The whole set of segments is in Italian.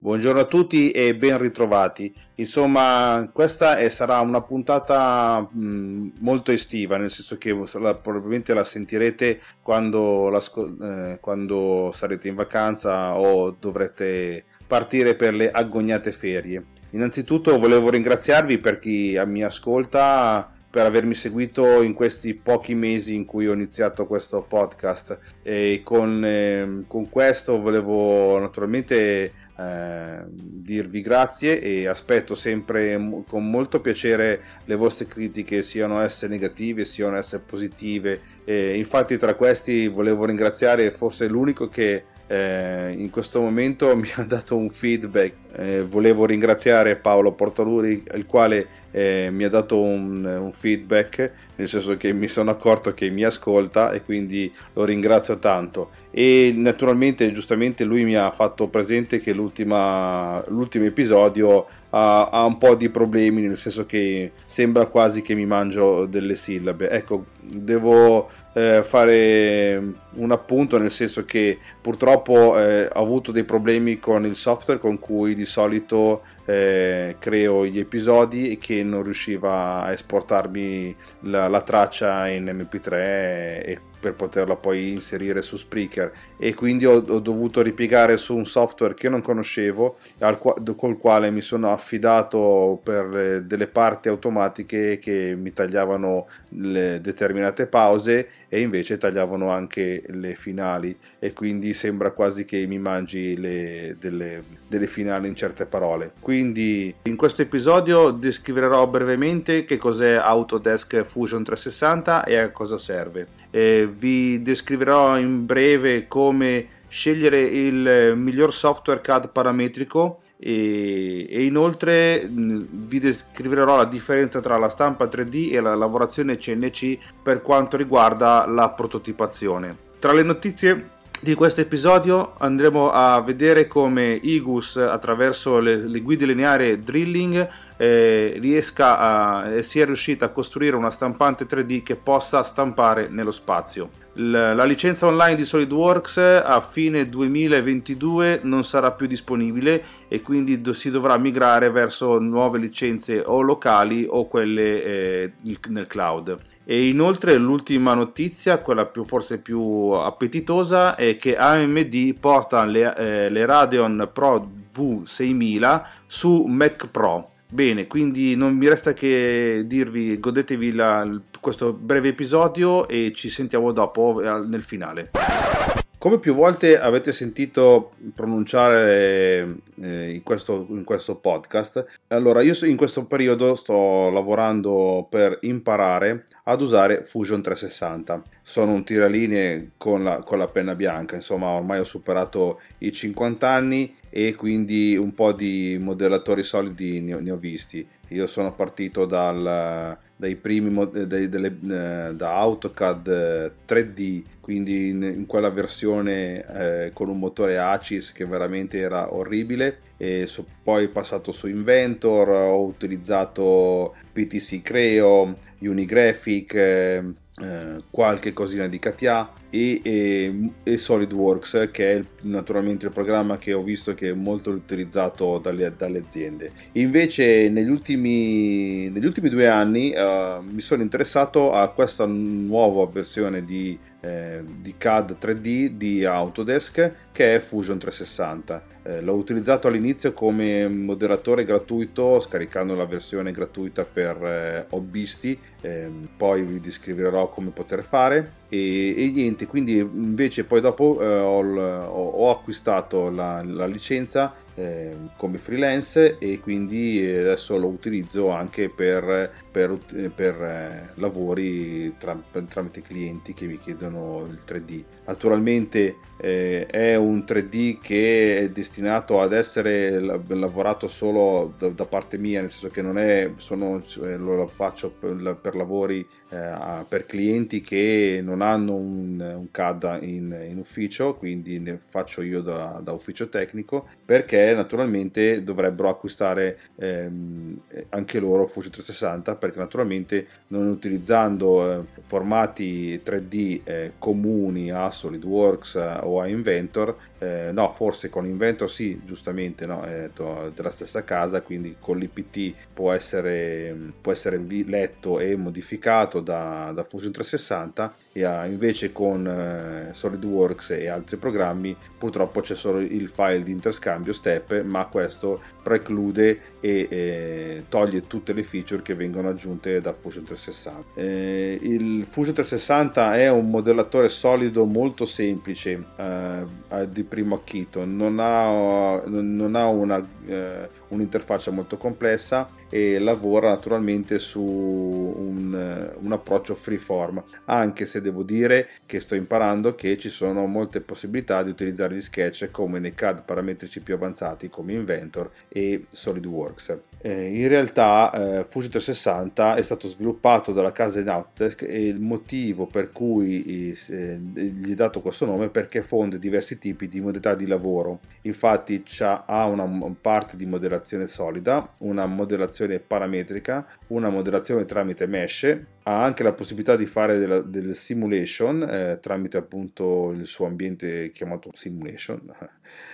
Buongiorno a tutti e ben ritrovati. Insomma, questa è, sarà una puntata mh, molto estiva, nel senso che la, probabilmente la sentirete quando, la, eh, quando sarete in vacanza o dovrete partire per le agognate ferie. Innanzitutto volevo ringraziarvi per chi mi ascolta per avermi seguito in questi pochi mesi in cui ho iniziato questo podcast e con, eh, con questo volevo naturalmente eh, dirvi grazie e aspetto sempre con molto piacere le vostre critiche, siano esse negative, siano esse positive. E infatti tra questi volevo ringraziare forse l'unico che eh, in questo momento mi ha dato un feedback. Eh, volevo ringraziare Paolo Portaluri, il quale eh, mi ha dato un, un, feedback, nel senso che mi sono accorto che mi ascolta e quindi lo ringrazio tanto. E naturalmente, giustamente, lui mi ha fatto presente che l'ultimo episodio ha, ha, un po' di problemi, nel senso che sembra quasi che mi mangio delle sillabe. Ecco, devo eh, fare un appunto nel senso che purtroppo eh, ho avuto dei problemi con il software con cui di solito eh, creo gli episodi e che non riusciva a esportarmi la, la traccia in mp3 e per poterla poi inserire su Spreaker. E quindi ho, ho dovuto ripiegare su un software che non conoscevo al, col quale mi sono affidato per delle parti automatiche che mi tagliavano le determinate pause e invece tagliavano anche le finali. E quindi sembra quasi che mi mangi le, delle, delle finali in certe parole. Quindi in questo episodio descriverò brevemente che cos'è Autodesk Fusion 360 e a cosa serve eh, vi descriverò in breve come scegliere il miglior software CAD parametrico e, e, inoltre vi descriverò la differenza tra la stampa 3D e la lavorazione CNC per quanto riguarda la prototipazione. Tra le notizie di questo episodio andremo a vedere come Igus attraverso le, le guide lineari Drilling eh, riesca a, eh, sia riuscita a costruire una stampante 3D che possa stampare nello spazio. L- la licenza online di SolidWorks a fine 2022 non sarà più disponibile e quindi do- si dovrà migrare verso nuove licenze o locali o quelle eh, nel cloud. E inoltre l'ultima notizia, quella più, forse più appetitosa, è che AMD porta le, eh, le Radeon Pro V6000 su Mac Pro. Bene, quindi non mi resta che dirvi godetevi la, questo breve episodio e ci sentiamo dopo eh, nel finale. Come più volte avete sentito pronunciare eh, in, questo, in, questo, podcast, allora io in questo periodo sto lavorando per imparare ad usare Fusion 360. Sono un tiralinee con la, con la penna bianca, insomma ormai ho superato i 50 anni e quindi un po' di modellatori solidi ne ho, ne ho visti. Io sono partito dal, dai primi dai, delle, eh, da AutoCAD 3D, eh, quindi in, in quella versione eh, con un motore ACIS che veramente era orribile. E so, poi passato su Inventor, ho utilizzato PTC Creo, Unigraphic. Eh, eh, qualche cosina di CATIA e, e, e, SolidWorks che è naturalmente il programma che ho visto che è molto utilizzato dalle, dalle aziende. Invece negli ultimi, negli ultimi due anni uh, mi sono interessato a questa nuova versione di eh, di CAD 3D di Autodesk che è Fusion 360. Eh, l'ho utilizzato all'inizio come moderatore gratuito scaricando la versione gratuita per eh, hobbisti, ehm, poi vi descriverò come poter fare e, e, niente, quindi invece poi dopo eh, ho, ho, acquistato la, la licenza eh, come freelance e quindi adesso lo utilizzo anche per, per, per eh, lavori tra, tramite clienti che mi chiedono il 3D. Naturalmente eh, è un 3D che è destinato ad essere lavorato solo da, da parte mia, nel senso che non è, sono, eh, lo faccio per, per lavori eh, per clienti che non hanno un, un CAD in, in, ufficio, quindi ne faccio io da, da, ufficio tecnico, perché naturalmente dovrebbero acquistare ehm, anche loro Fusion 360, perché naturalmente non utilizzando eh, formati 3D eh, comuni a SolidWorks o a Inventor eh, no, forse con Inventor sì, giustamente, no, è della stessa casa, quindi con l'IPT può essere, può essere letto e modificato da, da Fusion 360 e ha, invece con eh, SolidWorks e altri programmi purtroppo c'è solo il file di interscambio step, ma questo preclude e eh, toglie tutte le feature che vengono aggiunte da Fusion 360. Eh, il Fusion 360 è un modellatore solido molto semplice eh, di primo acchito, non ha, non ha una, eh, un'interfaccia molto complessa e lavora naturalmente su un, un, approccio freeform anche se devo dire che sto imparando che ci sono molte possibilità di utilizzare gli sketch come nei CAD parametrici più avanzati come Inventor e SolidWorks eh, in realtà eh, Fusion 360 è stato sviluppato dalla casa in Autodesk e il motivo per cui eh, gli è dato questo nome è perché fonde diversi tipi di modalità di lavoro. Infatti ha una parte di modellazione solida, una modellazione parametrica, una modellazione tramite mesh, ha anche la possibilità di fare della, del simulation eh, tramite appunto il suo ambiente chiamato simulation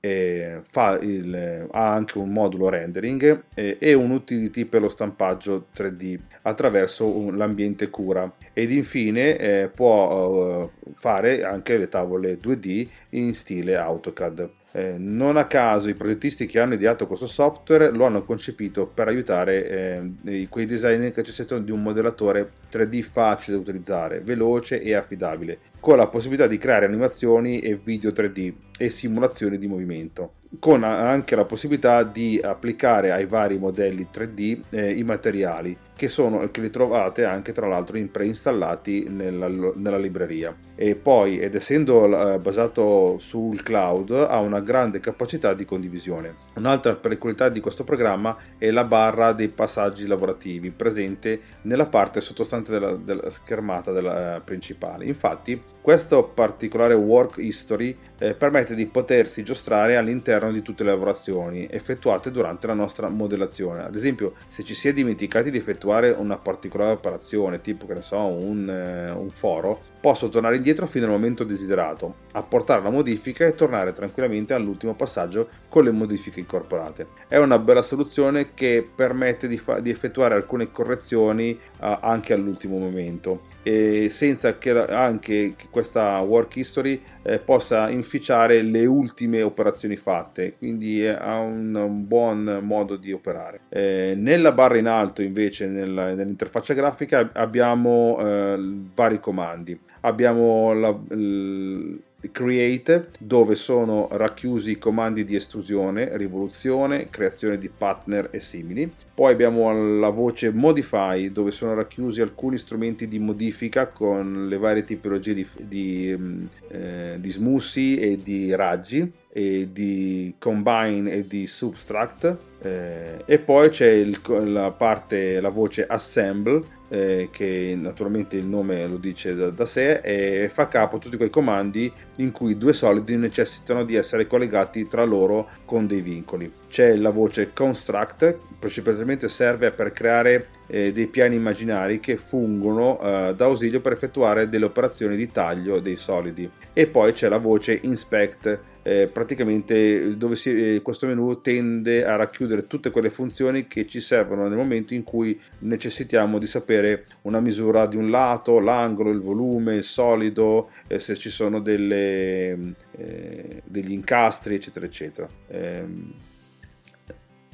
il, ha anche un modulo rendering eh, e un utility per lo stampaggio 3D attraverso un, l'ambiente cura ed infine eh, può uh, fare anche le tavole 2D in stile AutoCAD. Eh, non a caso i progettisti che hanno ideato questo software lo hanno concepito per aiutare eh, quei designer che necessitano di un modellatore 3D facile da utilizzare, veloce e affidabile, con la possibilità di creare animazioni e video 3D e simulazioni di movimento con anche la possibilità di applicare ai vari modelli 3D eh, i materiali che, sono, che li trovate anche tra l'altro in preinstallati nella, nella libreria. E poi ed essendo eh, basato sul cloud ha una grande capacità di condivisione. Un'altra peculiarità di questo programma è la barra dei passaggi lavorativi presente nella parte sottostante della, della schermata della, eh, principale. Infatti questo particolare work history eh, permette di potersi giostrare all'interno di tutte le lavorazioni effettuate durante la nostra modellazione. Ad esempio, se ci si è dimenticati di effettuare una particolare operazione, tipo che ne so, un, eh, un foro, posso tornare indietro fino al momento desiderato, apportare la modifica e tornare tranquillamente all'ultimo passaggio con le modifiche incorporate. È una bella soluzione che permette di, fa- di effettuare alcune correzioni uh, anche all'ultimo momento e senza che anche questa work history eh, possa inficiare le ultime operazioni fatte. Quindi ha un, un buon modo di operare. Eh, nella barra in alto invece nella, nell'interfaccia grafica abbiamo eh, vari comandi. Abbiamo la, il, Create dove sono racchiusi i comandi di estrusione, rivoluzione, creazione di partner e simili. Poi abbiamo la voce Modify dove sono racchiusi alcuni strumenti di modifica con le varie tipologie di, di, mm, eh, di smussi e di raggi e di Combine e di Subtract. Eh, e poi c'è il, la parte, la voce Assemble eh, che naturalmente il nome lo dice da, da, sé, e fa capo a tutti quei comandi in cui due solidi necessitano di essere collegati tra loro con dei vincoli. C'è la voce construct, principalmente serve per creare eh, dei piani immaginari che fungono eh, da ausilio per effettuare delle operazioni di taglio dei solidi. E poi c'è la voce inspect, eh, praticamente dove si, eh, questo menu tende a racchiudere tutte quelle funzioni che ci servono nel momento in cui necessitiamo di sapere una misura di un lato, l'angolo, il volume, il solido, eh, se ci sono delle, eh, degli incastri, eccetera, eccetera.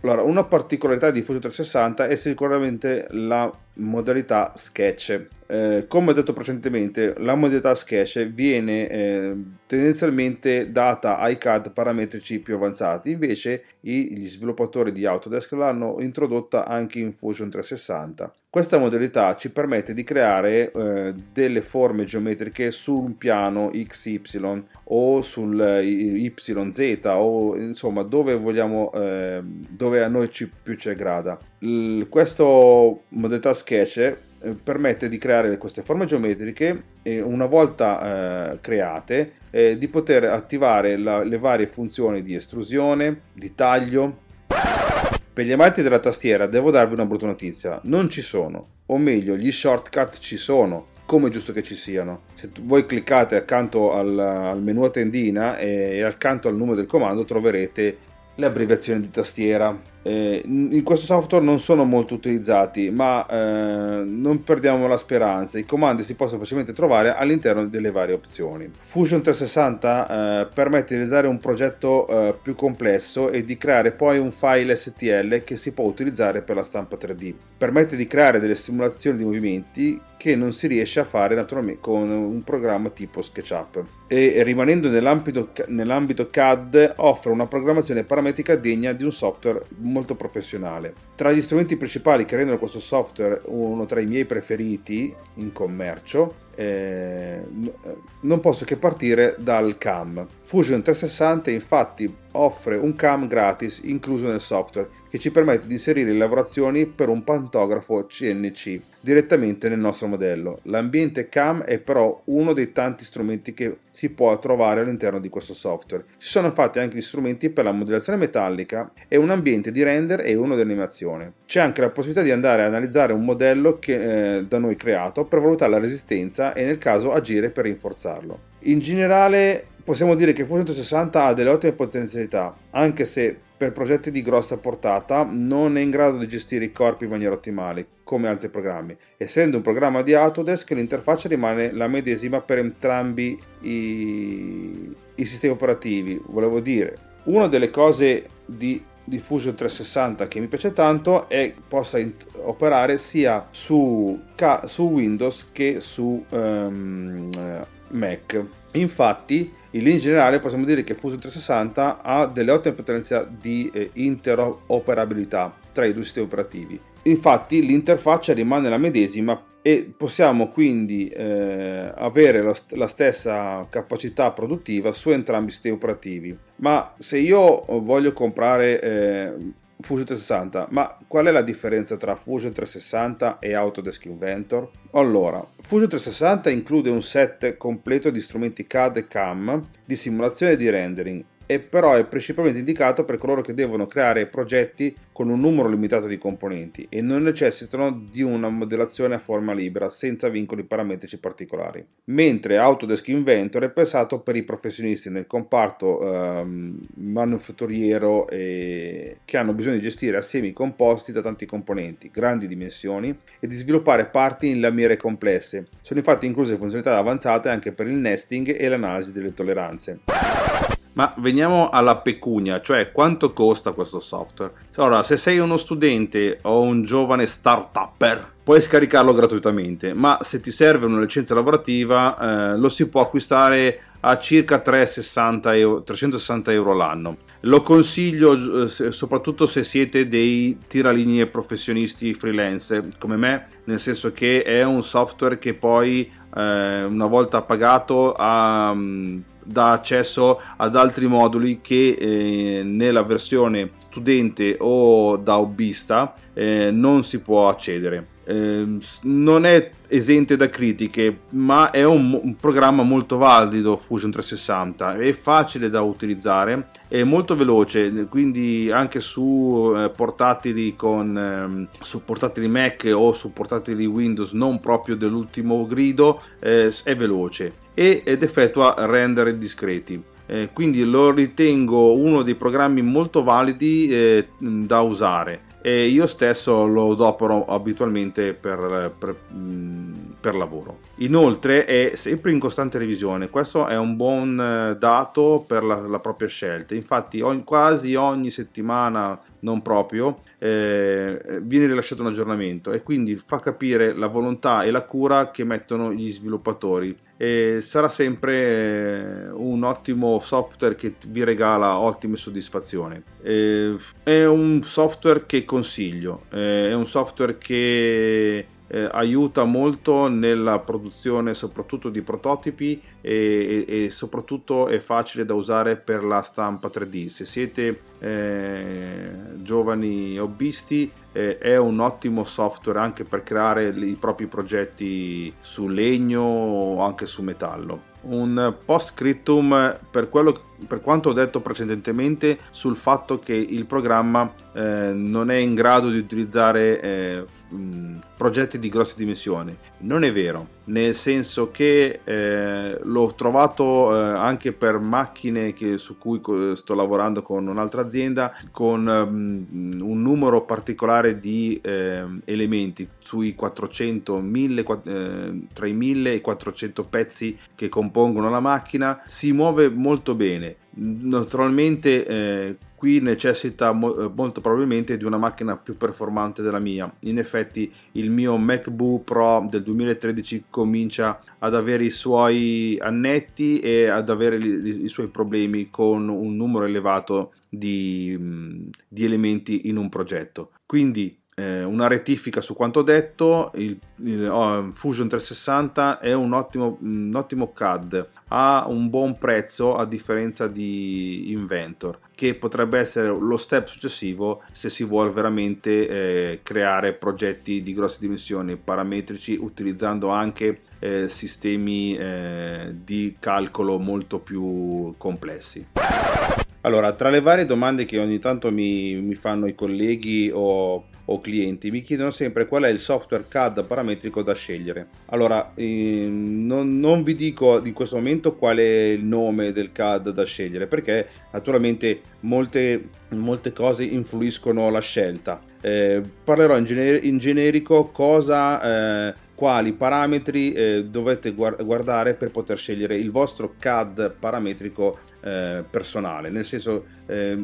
Allora, una particolarità di Fusion 360 è sicuramente la modalità sketch. Eh, come ho detto precedentemente, la modalità sketch viene eh, tendenzialmente data ai CAD parametrici più avanzati, invece gli sviluppatori di Autodesk l'hanno introdotta anche in Fusion 360. Questa modalità ci permette di creare eh, delle forme geometriche su un piano XY o sul YZ o insomma dove vogliamo eh, dove a noi ci, più ci aggrada. Questa modalità sketch eh, permette di creare queste forme geometriche e una volta eh, create eh, di poter attivare la, le varie funzioni di estrusione, di taglio. Per gli amanti della tastiera devo darvi una brutta notizia, non ci sono, o meglio gli shortcut ci sono, come è giusto che ci siano. Se voi cliccate accanto al, al menu a tendina e, e accanto al numero del comando troverete le abbreviazioni di tastiera eh, in questo software non sono molto utilizzati, ma eh, non perdiamo la speranza. I comandi si possono facilmente trovare all'interno delle varie opzioni. Fusion 360 eh, permette di realizzare un progetto eh, più complesso e di creare poi un file STL che si può utilizzare per la stampa 3D. Permette di creare delle simulazioni di movimenti che non si riesce a fare naturalmente con un programma tipo SketchUp. E rimanendo nell'ambito, nell'ambito CAD offre una programmazione parametrica degna di un software molto professionale. Tra gli strumenti principali che rendono questo software uno tra i miei preferiti in commercio, eh, non posso che partire dal CAM. Fusion 360 infatti offre un CAM gratis incluso nel software che ci permette di inserire le lavorazioni per un pantografo CNC direttamente nel nostro modello. L'ambiente CAM è però uno dei tanti strumenti che si può trovare all'interno di questo software. Ci sono infatti anche gli strumenti per la modellazione metallica e un ambiente di render e uno di animazione. C'è anche la possibilità di andare a analizzare un modello che, eh, da noi creato per valutare la resistenza e nel caso agire per rinforzarlo. In generale possiamo dire che Fusion 360 ha delle ottime potenzialità, anche se per progetti di grossa portata non è in grado di gestire i corpi in maniera ottimale, come altri programmi. Essendo un programma di Autodesk, l'interfaccia rimane la medesima per entrambi i, i sistemi operativi. Volevo dire, una delle cose di di Fusion 360 che mi piace tanto che possa int- operare sia su, ca- su, Windows che su um, Mac. Infatti, in linea generale possiamo dire che Fusion 360 ha delle ottime potenzialità di eh, interoperabilità tra i due sistemi operativi. Infatti l'interfaccia rimane la medesima e possiamo quindi eh, avere la, la, stessa capacità produttiva su entrambi i sistemi operativi. Ma se io voglio comprare eh, Fusion 360, ma qual è la differenza tra Fusion 360 e Autodesk Inventor? Allora, Fusion 360 include un set completo di strumenti CAD e CAM di simulazione e di rendering e però è principalmente indicato per coloro che devono creare progetti con un numero limitato di componenti e non necessitano di una modellazione a forma libera senza vincoli parametrici particolari. Mentre Autodesk Inventor è pensato per i professionisti nel comparto ehm, manufatturiero e che hanno bisogno di gestire assiemi composti da tanti componenti, grandi dimensioni e di sviluppare parti in lamiere complesse. Sono infatti incluse funzionalità avanzate anche per il nesting e l'analisi delle tolleranze. Ma veniamo alla pecunia, cioè quanto costa questo software. Ora, se sei uno studente o un giovane start-upper, puoi scaricarlo gratuitamente, ma se ti serve una licenza lavorativa eh, lo si può acquistare a circa 360 euro, 360 euro l'anno. Lo consiglio eh, soprattutto se siete dei tiralinee professionisti freelance come me, nel senso che è un software che poi eh, una volta pagato ha mm, dà accesso ad altri moduli che eh, nella versione studente o da hobbista eh, non si può accedere. Eh, non è esente da critiche, ma è un, un, programma molto valido Fusion 360, è facile da utilizzare, è molto veloce, quindi anche su eh, portatili con ehm, su portatili Mac o su portatili Windows non proprio dell'ultimo grido eh, è veloce ed effettua render discreti. Eh, quindi lo ritengo uno dei programmi molto validi eh, da usare e io stesso lo adopero abitualmente per, per, per, lavoro. Inoltre è sempre in costante revisione, questo è un buon eh, dato per la, la propria scelta, infatti ogni, quasi ogni settimana, non proprio, eh, viene rilasciato un aggiornamento e quindi fa capire la volontà e la cura che mettono gli sviluppatori. E sarà sempre eh, un ottimo software che vi regala ottime soddisfazioni. È un software che consiglio, è un software che eh, aiuta molto nella produzione soprattutto di prototipi e, e, e, soprattutto è facile da usare per la stampa 3D. Se siete eh, giovani hobbisti eh, è un ottimo software anche per creare i propri progetti su legno o anche su metallo. Un post scriptum per, quello, per quanto ho detto precedentemente sul fatto che il programma eh, non è in grado di utilizzare eh, progetti di grosse dimensioni. Non è vero, nel senso che eh, l'ho trovato eh, anche per macchine che, su cui sto lavorando con un'altra azienda con um, un numero particolare di eh, elementi sui 400, 1000, eh, tra i 1000 e i 400 pezzi che compongono la macchina si muove molto bene. Naturalmente eh, qui necessita mo- eh, molto probabilmente di una macchina più performante della mia. In effetti il mio MacBook Pro del 2013 comincia ad avere i suoi annetti e ad avere i, i suoi problemi con un numero elevato di, di elementi in un progetto. Quindi eh, una rettifica su quanto detto, il, il oh, Fusion 360 è un ottimo, un ottimo CAD, ha un buon prezzo a differenza di Inventor, che potrebbe essere lo step successivo se si vuole veramente eh, creare progetti di grosse dimensioni parametrici utilizzando anche eh, sistemi eh, di calcolo molto più complessi. Allora, tra le varie domande che ogni tanto mi, mi fanno i colleghi o o clienti mi chiedono sempre qual è il software CAD parametrico da scegliere. Allora, eh, non, non, vi dico in questo momento qual è il nome del CAD da scegliere perché naturalmente molte, molte cose influiscono la scelta. Eh, parlerò in, gener- in, generico cosa... Eh, quali parametri eh, dovete guardare per poter scegliere il vostro CAD parametrico eh, personale, nel senso eh,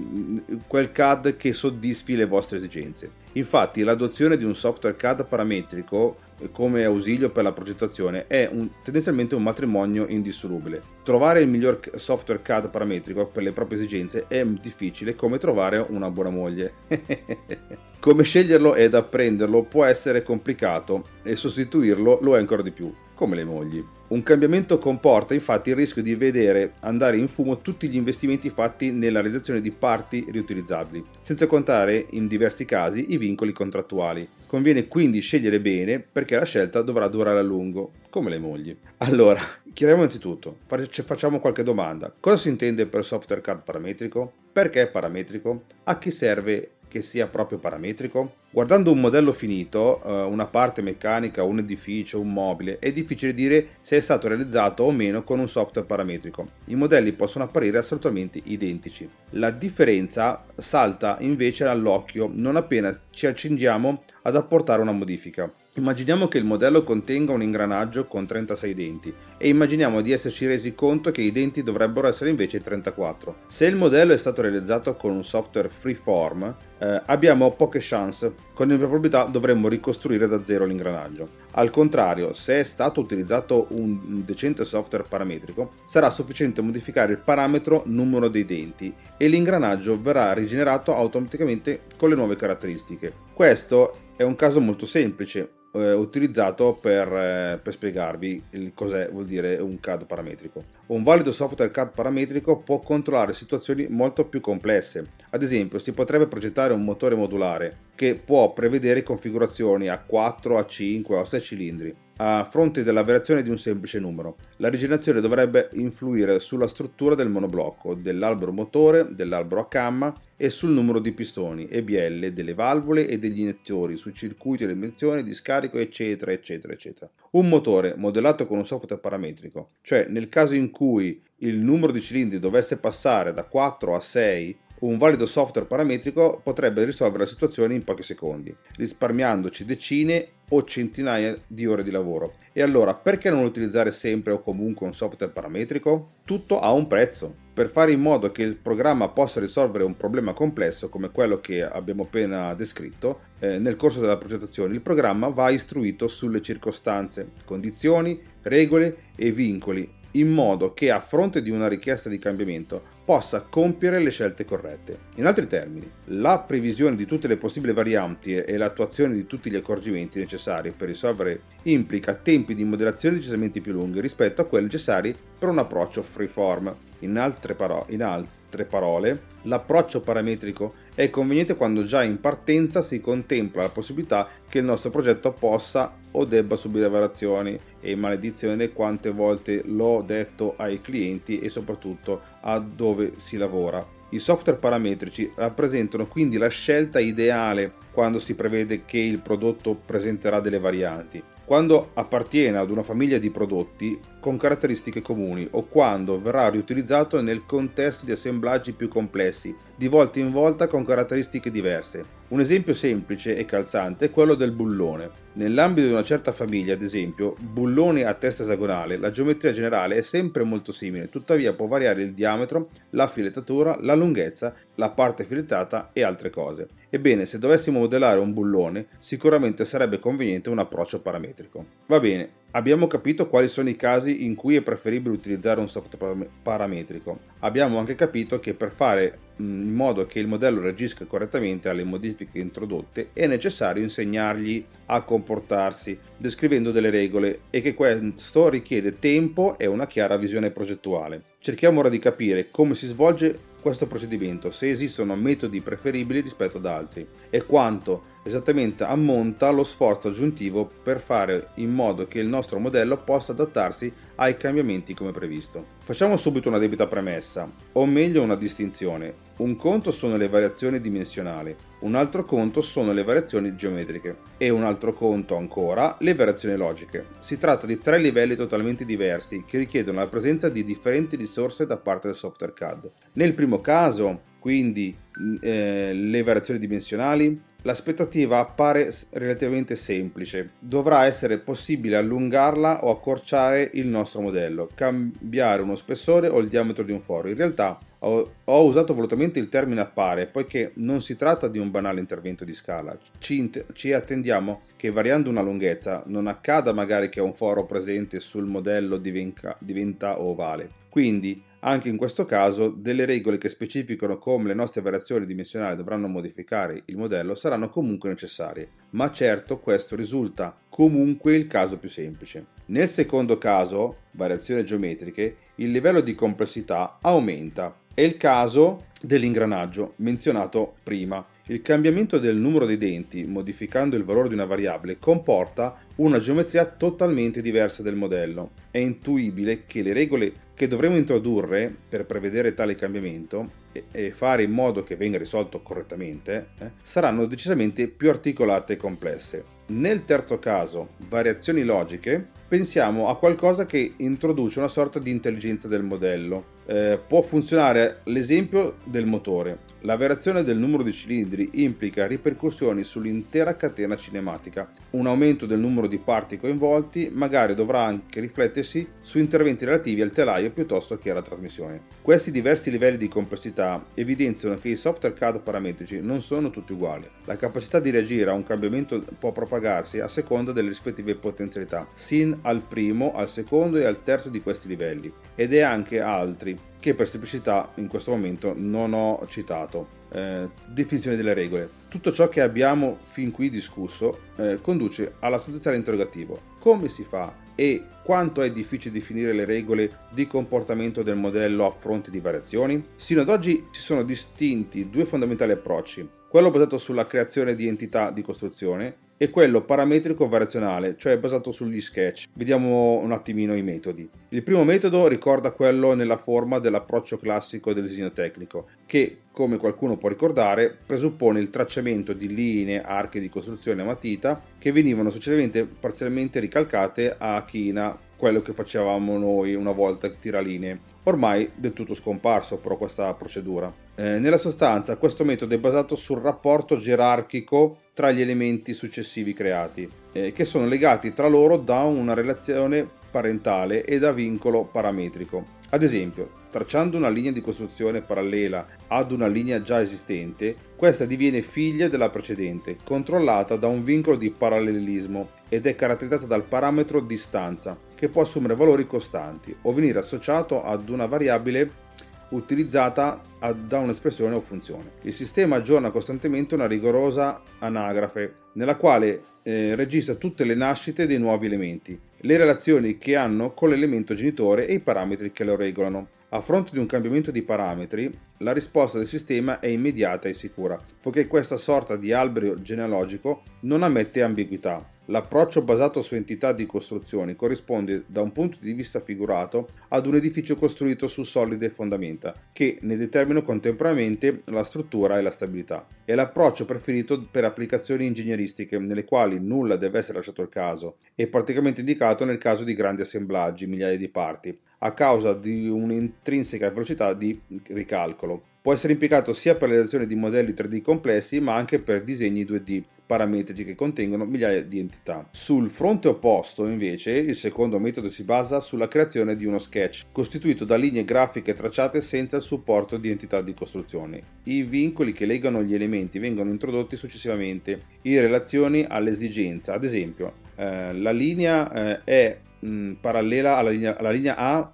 quel CAD che soddisfi le vostre esigenze. Infatti l'adozione di un software CAD parametrico eh, come ausilio per la progettazione è un, tendenzialmente un matrimonio indissolubile. Trovare il miglior software CAD parametrico per le proprie esigenze è difficile come trovare una buona moglie. come sceglierlo ed apprenderlo può essere complicato e sostituirlo lo è ancora di più come le mogli. Un cambiamento comporta infatti il rischio di vedere andare in fumo tutti gli investimenti fatti nella realizzazione di parti riutilizzabili, senza contare in diversi casi i vincoli contrattuali. Conviene quindi scegliere bene perché la scelta dovrà durare a lungo, come le mogli. Allora, chiariamo innanzitutto, facciamo qualche domanda. Cosa si intende per software CAD parametrico? Perché parametrico? A chi serve che sia proprio parametrico? Guardando un modello finito, eh, una parte meccanica, un edificio, un mobile, è difficile dire se è stato realizzato o meno con un software parametrico. I modelli possono apparire assolutamente identici. La differenza salta invece all'occhio non appena ci accingiamo ad apportare una modifica. Immaginiamo che il modello contenga un ingranaggio con 36 denti e immaginiamo di esserci resi conto che i denti dovrebbero essere invece 34. Se il modello è stato realizzato con un software freeform, eh, abbiamo poche chance, con le probabilità dovremmo ricostruire da zero l'ingranaggio. Al contrario, se è stato utilizzato un decente software parametrico, sarà sufficiente modificare il parametro numero dei denti e l'ingranaggio verrà rigenerato automaticamente con le nuove caratteristiche. Questo è un caso molto semplice, eh, utilizzato per, eh, per spiegarvi il cos'è vuol dire un CAD parametrico. Un valido software CAD parametrico può controllare situazioni molto più complesse. Ad esempio, si potrebbe progettare un motore modulare che può prevedere configurazioni a 4, a 5 o a 6 cilindri a fronte della variazione di un semplice numero. La rigenerazione dovrebbe influire sulla struttura del monoblocco, dell'albero motore, dell'albero a camma e sul numero di pistoni e bielle, delle valvole e degli iniettori, sui circuiti di emenzione, di scarico, eccetera, eccetera, eccetera. Un motore modellato con un software parametrico, cioè nel caso in cui il numero di cilindri dovesse passare da 4 a 6 un valido software parametrico potrebbe risolvere la situazione in pochi secondi, risparmiandoci decine o centinaia di ore di lavoro. E allora perché non utilizzare sempre o comunque un software parametrico? Tutto ha un prezzo. Per fare in modo che il programma possa risolvere un problema complesso come quello che abbiamo appena descritto, eh, nel corso della progettazione il programma va istruito sulle circostanze, condizioni, regole e vincoli in modo che a fronte di una richiesta di cambiamento possa compiere le scelte corrette. In altri termini, la previsione di tutte le possibili varianti e l'attuazione di tutti gli accorgimenti necessari per risolvere implica tempi di moderazione decisamente più lunghi rispetto a quelli necessari per un approccio freeform. In altre, paro- in altre parole, l'approccio parametrico è conveniente quando già in partenza si contempla la possibilità che il nostro progetto possa o debba subire variazioni e maledizione quante volte l'ho detto ai clienti e soprattutto a dove si lavora. I software parametrici rappresentano quindi la scelta ideale quando si prevede che il prodotto presenterà delle varianti quando appartiene ad una famiglia di prodotti con caratteristiche comuni o quando verrà riutilizzato nel contesto di assemblaggi più complessi, di volta in volta con caratteristiche diverse. Un esempio semplice e calzante è quello del bullone. Nell'ambito di una certa famiglia, ad esempio, bulloni a testa esagonale, la geometria generale è sempre molto simile, tuttavia può variare il diametro, la filettatura, la lunghezza, la parte filettata e altre cose. Ebbene, se dovessimo modellare un bullone, sicuramente sarebbe conveniente un approccio parametrico. Va bene, abbiamo capito quali sono i casi in cui è preferibile utilizzare un software parametrico. Abbiamo anche capito che per fare in modo che il modello reagisca correttamente alle modifiche introdotte è necessario insegnargli a comportarsi, descrivendo delle regole e che questo richiede tempo e una chiara visione progettuale. Cerchiamo ora di capire come si svolge questo procedimento, se esistono metodi preferibili rispetto ad altri e quanto esattamente ammonta lo sforzo aggiuntivo per fare in modo che il nostro modello possa adattarsi ai cambiamenti come previsto. Facciamo subito una debita premessa, o meglio una distinzione. Un conto sono le variazioni dimensionali, un altro conto sono le variazioni geometriche e un altro conto ancora le variazioni logiche. Si tratta di tre livelli totalmente diversi che richiedono la presenza di differenti risorse da parte del software CAD. Nel primo caso, quindi eh, le variazioni dimensionali, L'aspettativa appare relativamente semplice. Dovrà essere possibile allungarla o accorciare il nostro modello, cambiare uno spessore o il diametro di un foro. In realtà ho, ho usato volutamente il termine appare poiché non si tratta di un banale intervento di scala. Ci, ci attendiamo che variando una lunghezza non accada magari che un foro presente sul modello diventa, diventa ovale. Quindi anche in questo caso, delle regole che specificano come le nostre variazioni dimensionali dovranno modificare il modello saranno comunque necessarie, ma certo questo risulta comunque il caso più semplice. Nel secondo caso, variazioni geometriche, il livello di complessità aumenta. È il caso dell'ingranaggio menzionato prima. Il cambiamento del numero dei denti, modificando il valore di una variabile, comporta una geometria totalmente diversa del modello. È intuibile che le regole che dovremo introdurre per prevedere tale cambiamento e fare in modo che venga risolto correttamente eh, saranno decisamente più articolate e complesse. Nel terzo caso, variazioni logiche, pensiamo a qualcosa che introduce una sorta di intelligenza del modello. Eh, può funzionare l'esempio del motore. La variazione del numero di cilindri implica ripercussioni sull'intera catena cinematica. Un aumento del numero di parti coinvolti magari dovrà anche riflettersi su interventi relativi al telaio piuttosto che alla trasmissione. Questi diversi livelli di complessità evidenziano che i software CAD parametrici non sono tutti uguali. La capacità di reagire a un cambiamento può propagarsi a seconda delle rispettive potenzialità, sin al primo, al secondo e al terzo di questi livelli, ed è anche altri che per semplicità in questo momento non ho citato. Eh, definizione delle regole. Tutto ciò che abbiamo fin qui discusso eh, conduce alla sostanziale interrogativo. Come si fa e quanto è difficile definire le regole di comportamento del modello a fronte di variazioni? Sino ad oggi si sono distinti due fondamentali approcci, quello basato sulla creazione di entità di costruzione e quello parametrico variazionale, cioè basato sugli sketch. Vediamo un attimino i metodi. Il primo metodo ricorda quello nella forma dell'approccio classico del disegno tecnico, che, come qualcuno può ricordare, presuppone il tracciamento di linee, archi di costruzione a matita che venivano successivamente parzialmente ricalcate a china, quello che facevamo noi una volta tiralinee. Ormai del tutto scomparso però questa procedura. Eh, nella sostanza questo metodo è basato sul rapporto gerarchico tra gli elementi successivi creati, eh, che sono legati tra loro da una relazione parentale e da vincolo parametrico. Ad esempio, tracciando una linea di costruzione parallela ad una linea già esistente, questa diviene figlia della precedente, controllata da un vincolo di parallelismo ed è caratterizzata dal parametro distanza, che può assumere valori costanti o venire associato ad una variabile utilizzata da un'espressione o funzione. Il sistema aggiorna costantemente una rigorosa anagrafe nella quale eh, registra tutte le nascite dei nuovi elementi, le relazioni che hanno con l'elemento genitore e i parametri che lo regolano. A fronte di un cambiamento di parametri, la risposta del sistema è immediata e sicura, poiché questa sorta di albero genealogico non ammette ambiguità. L'approccio basato su entità di costruzioni corrisponde da un punto di vista figurato ad un edificio costruito su solide fondamenta, che ne determinano contemporaneamente la struttura e la stabilità. È l'approccio preferito per applicazioni ingegneristiche nelle quali nulla deve essere lasciato al caso, e praticamente indicato nel caso di grandi assemblaggi, migliaia di parti, a causa di un'intrinseca velocità di ricalcolo. Può essere impiegato sia per la realizzazione di modelli 3D complessi, ma anche per disegni 2D parametrici che contengono migliaia di entità. Sul fronte opposto, invece, il secondo metodo si basa sulla creazione di uno sketch, costituito da linee grafiche tracciate senza il supporto di entità di costruzione. I vincoli che legano gli elementi vengono introdotti successivamente in relazione all'esigenza. Ad esempio, eh, la linea eh, è mh, parallela alla linea, alla linea A,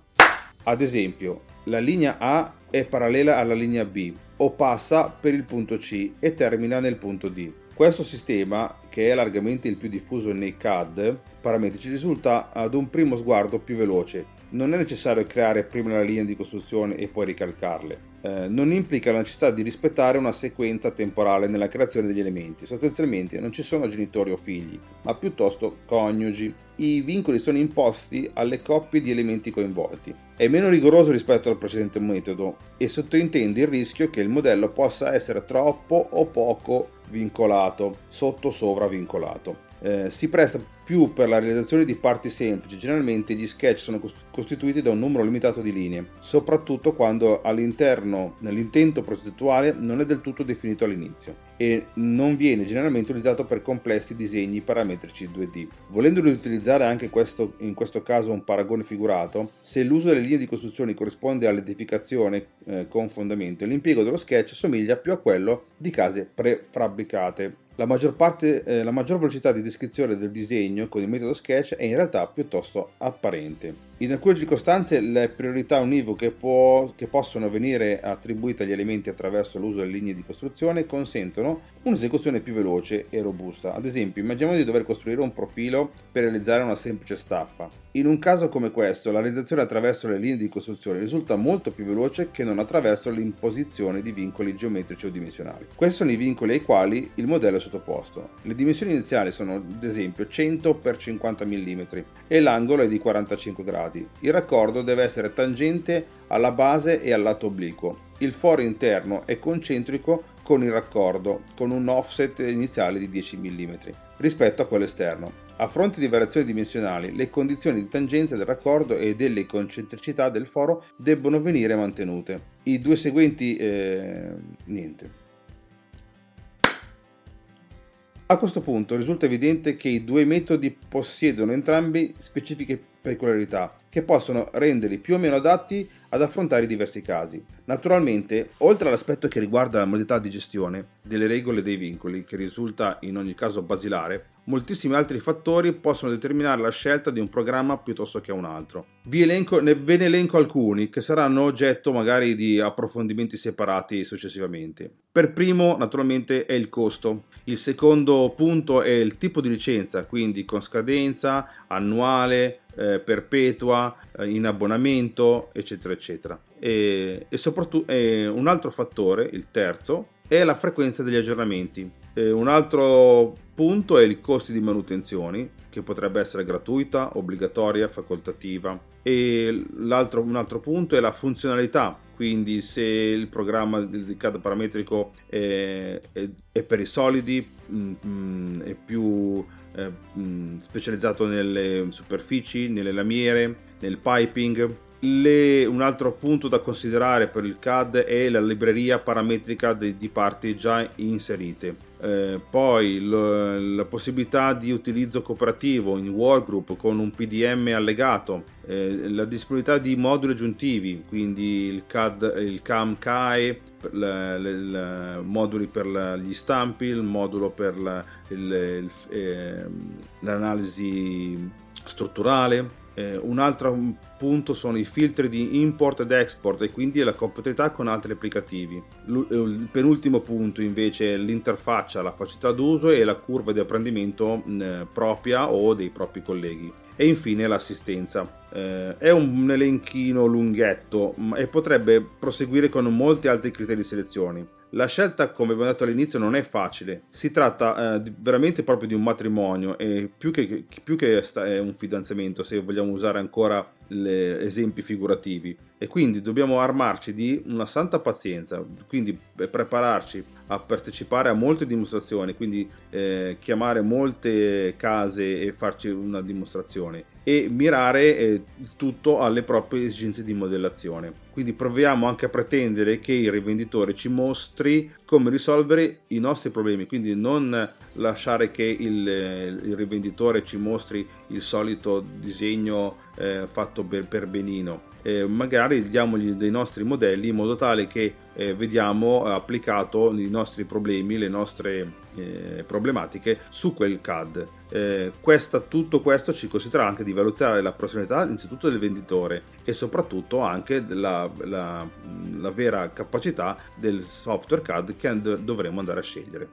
ad esempio, la linea A è parallela alla linea B o passa per il punto C e termina nel punto D. Questo sistema, che è largamente il più diffuso nei CAD parametrici, risulta ad un primo sguardo più veloce. Non è necessario creare prima la linea di costruzione e poi ricalcarle. Eh, non implica la necessità di rispettare una sequenza temporale nella creazione degli elementi. Sostanzialmente non ci sono genitori o figli, ma piuttosto coniugi. I vincoli sono imposti alle coppie di elementi coinvolti. È meno rigoroso rispetto al precedente metodo e sottintende il rischio che il modello possa essere troppo o poco vincolato, sotto sovra vincolato. Eh, si presta più per la realizzazione di parti semplici, generalmente gli sketch sono costituiti da un numero limitato di linee, soprattutto quando all'interno, nell'intento progettuale non è del tutto definito all'inizio e non viene generalmente utilizzato per complessi disegni parametrici 2D. Volendo utilizzare anche questo, in questo caso un paragone figurato, se l'uso delle linee di costruzione corrisponde all'edificazione eh, con fondamento, l'impiego dello sketch somiglia più a quello di case prefabbricate. La maggior, parte, eh, la maggior velocità di descrizione del disegno con il metodo sketch è in realtà piuttosto apparente. In alcune circostanze le priorità univoche può, che possono venire attribuite agli elementi attraverso l'uso delle linee di costruzione consentono un'esecuzione più veloce e robusta. Ad esempio, immaginiamo di dover costruire un profilo per realizzare una semplice staffa. In un caso come questo, la realizzazione attraverso le linee di costruzione risulta molto più veloce che non attraverso l'imposizione di vincoli geometrici o dimensionali. Questi sono i vincoli ai quali il modello è sottoposto. Le dimensioni iniziali sono ad esempio 100 x 50 mm e l'angolo è di 45 gradi. Il raccordo deve essere tangente alla base e al lato obliquo. Il foro interno è concentrico con il raccordo, con un offset iniziale di 10 mm rispetto a quello esterno. A fronte di variazioni dimensionali, le condizioni di tangenza del raccordo e delle concentricità del foro debbono venire mantenute. I due seguenti... Eh, niente. A questo punto risulta evidente che i due metodi possiedono entrambi specifiche peculiarità che possono renderli più o meno adatti ad affrontare i diversi casi. Naturalmente, oltre all'aspetto che riguarda la modalità di gestione delle regole e dei vincoli, che risulta in ogni caso basilare, moltissimi altri fattori possono determinare la scelta di un programma piuttosto che un altro. Vi elenco, ne, ve ne elenco alcuni che saranno oggetto magari di approfondimenti separati successivamente. Per primo, naturalmente, è il costo. Il secondo punto è il tipo di licenza, quindi con scadenza, annuale, eh, perpetua, eh, in abbonamento, eccetera, eccetera. E, e soprattutto un altro fattore, il terzo, è la frequenza degli aggiornamenti. E un altro punto è il costo di manutenzione, che potrebbe essere gratuita, obbligatoria, facoltativa. E un altro punto è la funzionalità, quindi se il programma di CAD parametrico è, è, è per i solidi, mh, mm, è più eh, specializzato nelle superfici, nelle lamiere, nel piping. Le, un altro punto da considerare per il CAD è la libreria parametrica di, di parti già inserite. Eh, poi lo, la possibilità di utilizzo cooperativo in workgroup con un PDM allegato, eh, la disponibilità di moduli aggiuntivi, quindi il CAD, il CAM CAE, la, la, la, moduli per gli stampi, il modulo per il, il, eh, l'analisi strutturale. Eh, un altro punto sono i filtri di import ed export e quindi la compatibilità con altri applicativi. L- il penultimo punto invece è l'interfaccia, la facilità d'uso e la curva di apprendimento propria o dei propri colleghi. e infine l'assistenza. Eh, è un elenchino lunghetto e potrebbe proseguire con molti altri criteri di selezione. La scelta, come abbiamo detto all'inizio, non è facile. Si tratta eh, veramente proprio di un matrimonio e più che, più che un fidanzamento, se vogliamo usare ancora esempi figurativi. E quindi dobbiamo armarci di una santa pazienza, quindi prepararci a partecipare a molte dimostrazioni, quindi eh, chiamare molte case e farci una dimostrazione e mirare eh, tutto alle proprie esigenze di modellazione. Quindi proviamo anche a pretendere che il rivenditore ci mostri come risolvere i nostri problemi, quindi non lasciare che il, il rivenditore ci mostri il solito disegno eh, fatto per, per benino eh, magari diamogli dei nostri modelli in modo tale che eh, vediamo applicato i nostri problemi, le nostre eh, problematiche su quel CAD. Eh, questa, tutto questo ci consentirà anche di valutare la professionalità innanzitutto del venditore e soprattutto anche la, la, la vera capacità del software CAD che dovremo andare a scegliere.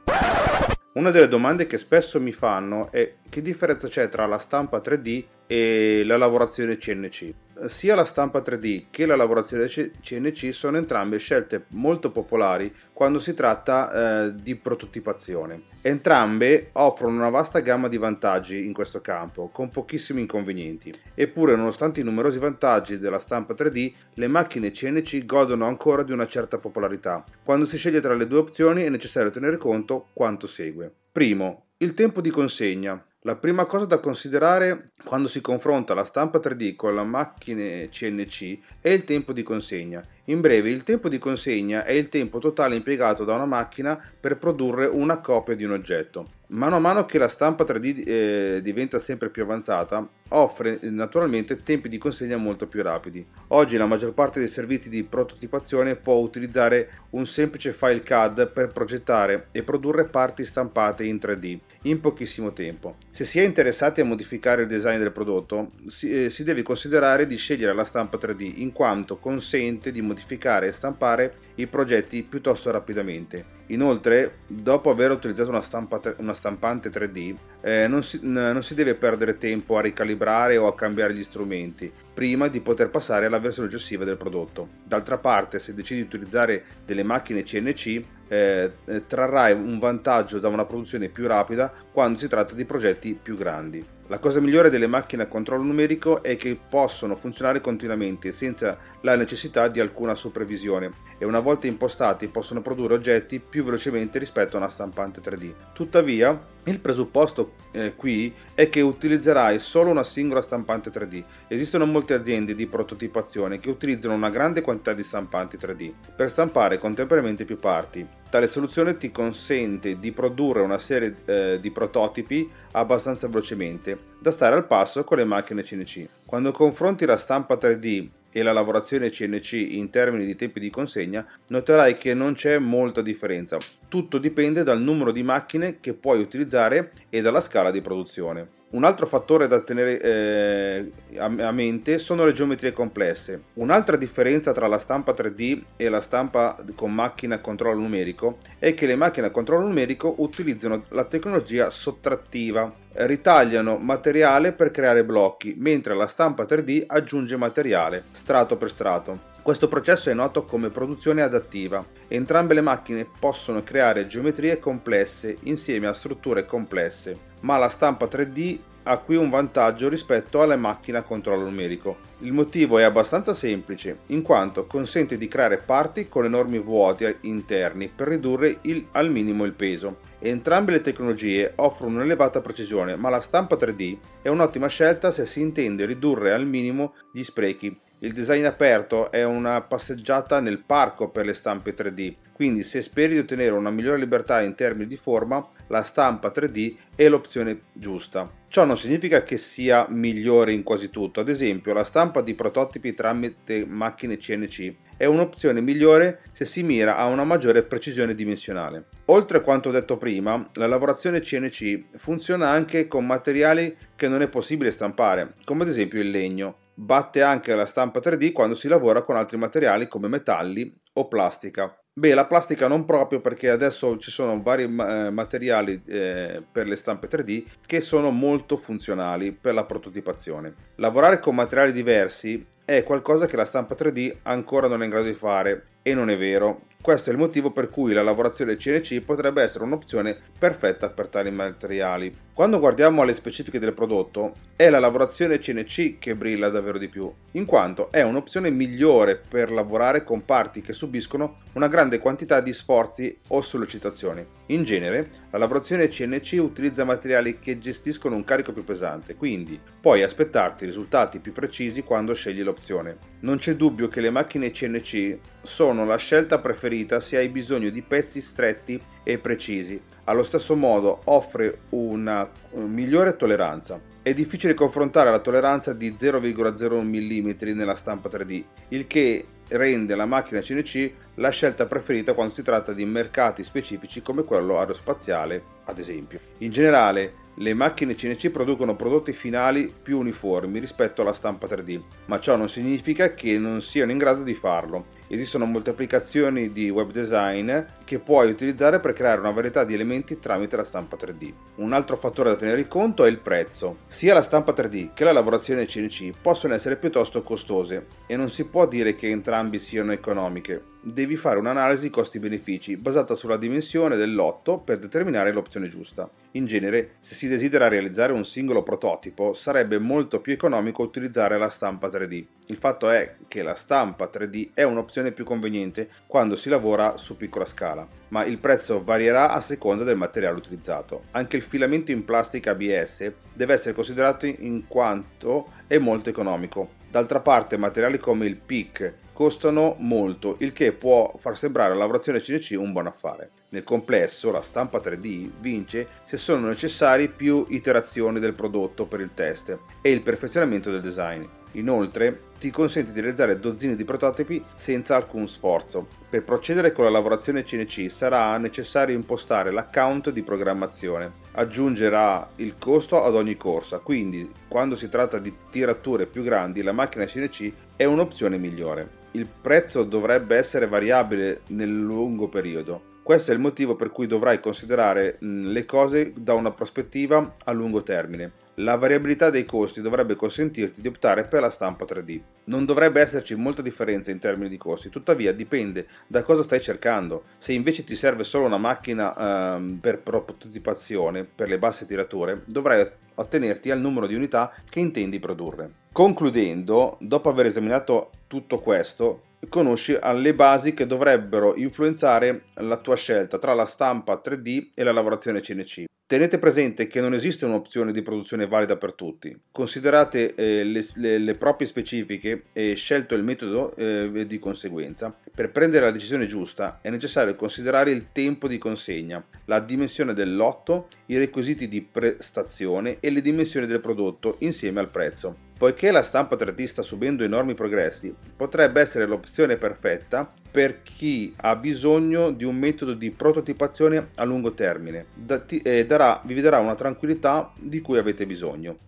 Una delle domande che spesso mi fanno è che differenza c'è tra la stampa 3D e la lavorazione CNC. Sia la stampa 3D che la lavorazione CNC sono entrambe scelte molto popolari quando si tratta eh, di prototipazione. Entrambe offrono una vasta gamma di vantaggi in questo campo, con pochissimi inconvenienti. Eppure, nonostante i numerosi vantaggi della stampa 3D, le macchine CNC godono ancora di una certa popolarità. Quando si sceglie tra le due opzioni è necessario tenere conto quanto segue. Primo, il tempo di consegna. La prima cosa da considerare quando si confronta la stampa 3D con la macchina CNC è il tempo di consegna. In breve, il tempo di consegna è il tempo totale impiegato da una macchina per produrre una copia di un oggetto. Mano a mano che la stampa 3D eh, diventa sempre più avanzata, offre naturalmente tempi di consegna molto più rapidi. Oggi la maggior parte dei servizi di prototipazione può utilizzare un semplice file CAD per progettare e produrre parti stampate in 3D in pochissimo tempo. Se si è interessati a modificare il design del prodotto, si, eh, si deve considerare di scegliere la stampa 3D in quanto consente di modificare e stampare i progetti piuttosto rapidamente. Inoltre, dopo aver utilizzato una, stampa, una stampante 3D, eh, non, si, non, si, deve perdere tempo a ricalibrare o a cambiare gli strumenti prima di poter passare alla versione successiva del prodotto. D'altra parte, se decidi di utilizzare delle macchine CNC, eh, eh, trarrai un vantaggio da una produzione più rapida quando si tratta di progetti più grandi. La cosa migliore delle macchine a controllo numerico è che possono funzionare continuamente senza la necessità di alcuna supervisione e una volta impostati possono produrre oggetti più velocemente rispetto a una stampante 3D. Tuttavia, il presupposto eh, qui è che utilizzerai solo una singola stampante 3D. Esistono molte aziende di prototipazione che utilizzano una grande quantità di stampanti 3D per stampare contemporaneamente più parti. Tale soluzione ti consente di produrre una serie eh, di prototipi abbastanza velocemente, da stare al passo con le macchine CNC. Quando confronti la stampa 3D e la lavorazione CNC in termini di tempi di consegna, noterai che non c'è molta differenza. Tutto dipende dal numero di macchine che puoi utilizzare e dalla scala di produzione. Un altro fattore da tenere eh, a, mente sono le geometrie complesse. Un'altra differenza tra la stampa 3D e la stampa con macchina a controllo numerico è che le macchine a controllo numerico utilizzano la tecnologia sottrattiva, ritagliano materiale per creare blocchi, mentre la stampa 3D aggiunge materiale strato per strato. Questo processo è noto come produzione adattiva. Entrambe le macchine possono creare geometrie complesse insieme a strutture complesse ma la stampa 3D ha qui un vantaggio rispetto alle macchine a controllo numerico. Il motivo è abbastanza semplice, in quanto consente di creare parti con enormi vuoti interni per ridurre il, al minimo il peso. Entrambe le tecnologie offrono un'elevata precisione, ma la stampa 3D è un'ottima scelta se si intende ridurre al minimo gli sprechi. Il design aperto è una passeggiata nel parco per le stampe 3D, quindi se speri di ottenere una migliore libertà in termini di forma, la stampa 3D è l'opzione giusta. Ciò non significa che sia migliore in quasi tutto, ad esempio la stampa di prototipi tramite macchine CNC è un'opzione migliore se si mira a una maggiore precisione dimensionale. Oltre a quanto detto prima, la lavorazione CNC funziona anche con materiali che non è possibile stampare, come ad esempio il legno. Batte anche la stampa 3D quando si lavora con altri materiali come metalli o plastica. Beh, la plastica non proprio perché adesso ci sono vari eh, materiali eh, per le stampe 3D che sono molto funzionali per la prototipazione. Lavorare con materiali diversi è qualcosa che la stampa 3D ancora non è in grado di fare e non è vero. Questo è il motivo per cui la lavorazione CNC potrebbe essere un'opzione perfetta per tali materiali. Quando guardiamo alle specifiche del prodotto, è la lavorazione CNC che brilla davvero di più, in quanto è un'opzione migliore per lavorare con parti che subiscono una grande quantità di sforzi o sollecitazioni. In genere, la lavorazione CNC utilizza materiali che gestiscono un carico più pesante, quindi puoi aspettarti risultati più precisi quando scegli l'opzione. Non c'è dubbio che le macchine CNC sono la scelta preferita se hai bisogno di pezzi stretti e precisi. Allo stesso modo offre una migliore tolleranza. È difficile confrontare la tolleranza di 0,01 mm nella stampa 3D, il che rende la macchina CNC la scelta preferita quando si tratta di mercati specifici come quello aerospaziale, ad esempio. In generale, le macchine CNC producono prodotti finali più uniformi rispetto alla stampa 3D, ma ciò non significa che non siano in grado di farlo. Esistono molte applicazioni di web design che puoi utilizzare per creare una varietà di elementi tramite la stampa 3D. Un altro fattore da tenere in conto è il prezzo. Sia la stampa 3D che la lavorazione CNC possono essere piuttosto costose e non si può dire che entrambi siano economiche devi fare un'analisi costi-benefici basata sulla dimensione del lotto per determinare l'opzione giusta. In genere, se si desidera realizzare un singolo prototipo, sarebbe molto più economico utilizzare la stampa 3D. Il fatto è che la stampa 3D è un'opzione più conveniente quando si lavora su piccola scala, ma il prezzo varierà a seconda del materiale utilizzato. Anche il filamento in plastica ABS deve essere considerato in quanto è molto economico. D'altra parte, materiali come il PIC costano molto, il che può far sembrare la lavorazione CNC un buon affare. Nel complesso, la stampa 3D vince se sono necessari più iterazioni del prodotto per il test e il perfezionamento del design. Inoltre, ti consente di realizzare dozzine di prototipi senza alcun sforzo. Per procedere con la lavorazione CNC sarà necessario impostare l'account di programmazione. Aggiungerà il costo ad ogni corsa, quindi quando si tratta di tirature più grandi la macchina CNC è un'opzione migliore il prezzo dovrebbe essere variabile nel lungo periodo. Questo è il motivo per cui dovrai considerare le cose da una prospettiva a lungo termine. La variabilità dei costi dovrebbe consentirti di optare per la stampa 3D. Non dovrebbe esserci molta differenza in termini di costi, tuttavia dipende da cosa stai cercando. Se invece ti serve solo una macchina ehm, per prototipazione, per le basse tirature, dovrai attenerti al numero di unità che intendi produrre. Concludendo, dopo aver esaminato tutto questo, conosci le basi che dovrebbero influenzare la tua scelta tra la stampa 3D e la lavorazione CNC. Tenete presente che non esiste un'opzione di produzione valida per tutti. Considerate eh, le, le, le, proprie specifiche e scelto il metodo eh, di conseguenza. Per prendere la decisione giusta è necessario considerare il tempo di consegna, la dimensione del lotto, i requisiti di prestazione e le dimensioni del prodotto insieme al prezzo. Poiché la stampa 3D sta subendo enormi progressi, potrebbe essere l'opzione perfetta per chi ha bisogno di un metodo di prototipazione a lungo termine e eh, darà, vi darà una tranquillità di cui avete bisogno.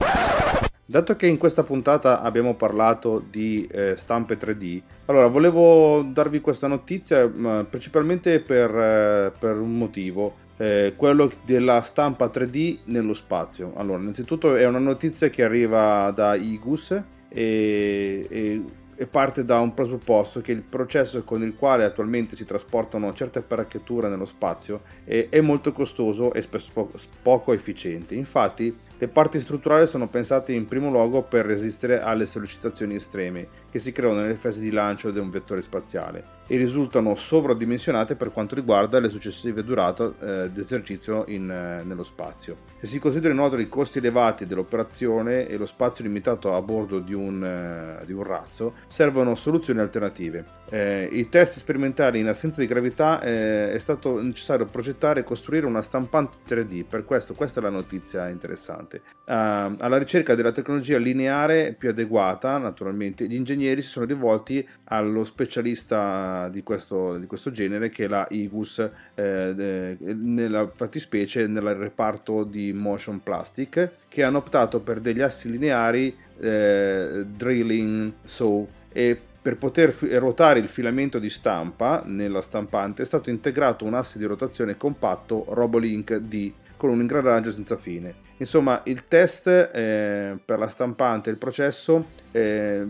Dato che in questa puntata abbiamo parlato di eh, stampe 3D, allora volevo darvi questa notizia principalmente per, eh, per un motivo eh, quello della stampa 3D nello spazio. Allora, innanzitutto è una notizia che arriva da IGUS e, e, e, parte da un presupposto che il processo con il quale attualmente si trasportano certe apparecchiature nello spazio è, è molto costoso e spesso poco efficiente. Infatti, le parti strutturali sono pensate in primo luogo per resistere alle sollecitazioni estreme che si creano nelle fasi di lancio di un vettore spaziale e risultano sovradimensionate per quanto riguarda le successive durate eh, d'esercizio in, eh, nello spazio. Se si considerano inoltre i costi elevati dell'operazione e lo spazio limitato a bordo di un, eh, di un razzo, servono soluzioni alternative. Eh, I test sperimentali in assenza di gravità eh, è stato necessario progettare e costruire una stampante 3D, per questo questa è la notizia interessante. Uh, alla ricerca della tecnologia lineare più adeguata, naturalmente, gli ingegneri si sono rivolti allo specialista di questo, di questo genere che è la IGUS eh, nella fattispecie nel reparto di motion plastic che hanno optato per degli assi lineari eh, drilling saw e per poter ruotare il filamento di stampa nella stampante è stato integrato un asse di rotazione compatto Robolink D con un ingranaggio senza fine. Insomma, il test eh, per la stampante il processo eh,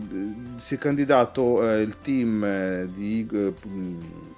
si è candidato eh, il team eh, di, eh,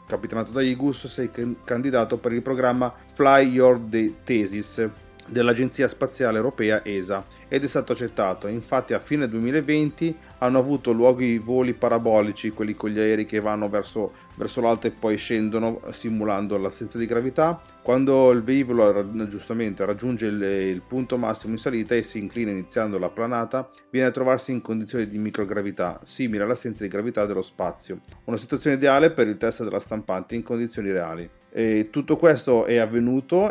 capitanato da Igus, si è candidato per il programma Fly Your Thesis dell'Agenzia Spaziale Europea ESA ed è stato accettato. Infatti a fine 2020 hanno avuto luogo i voli parabolici, quelli con gli aerei che vanno verso, verso l'alto e poi scendono simulando l'assenza di gravità. Quando il velivolo giustamente raggiunge il, il punto massimo in salita e si inclina iniziando la planata, viene a trovarsi in condizioni di microgravità, simile all'assenza di gravità dello spazio. Una situazione ideale per il test della stampante in condizioni reali. E tutto questo è avvenuto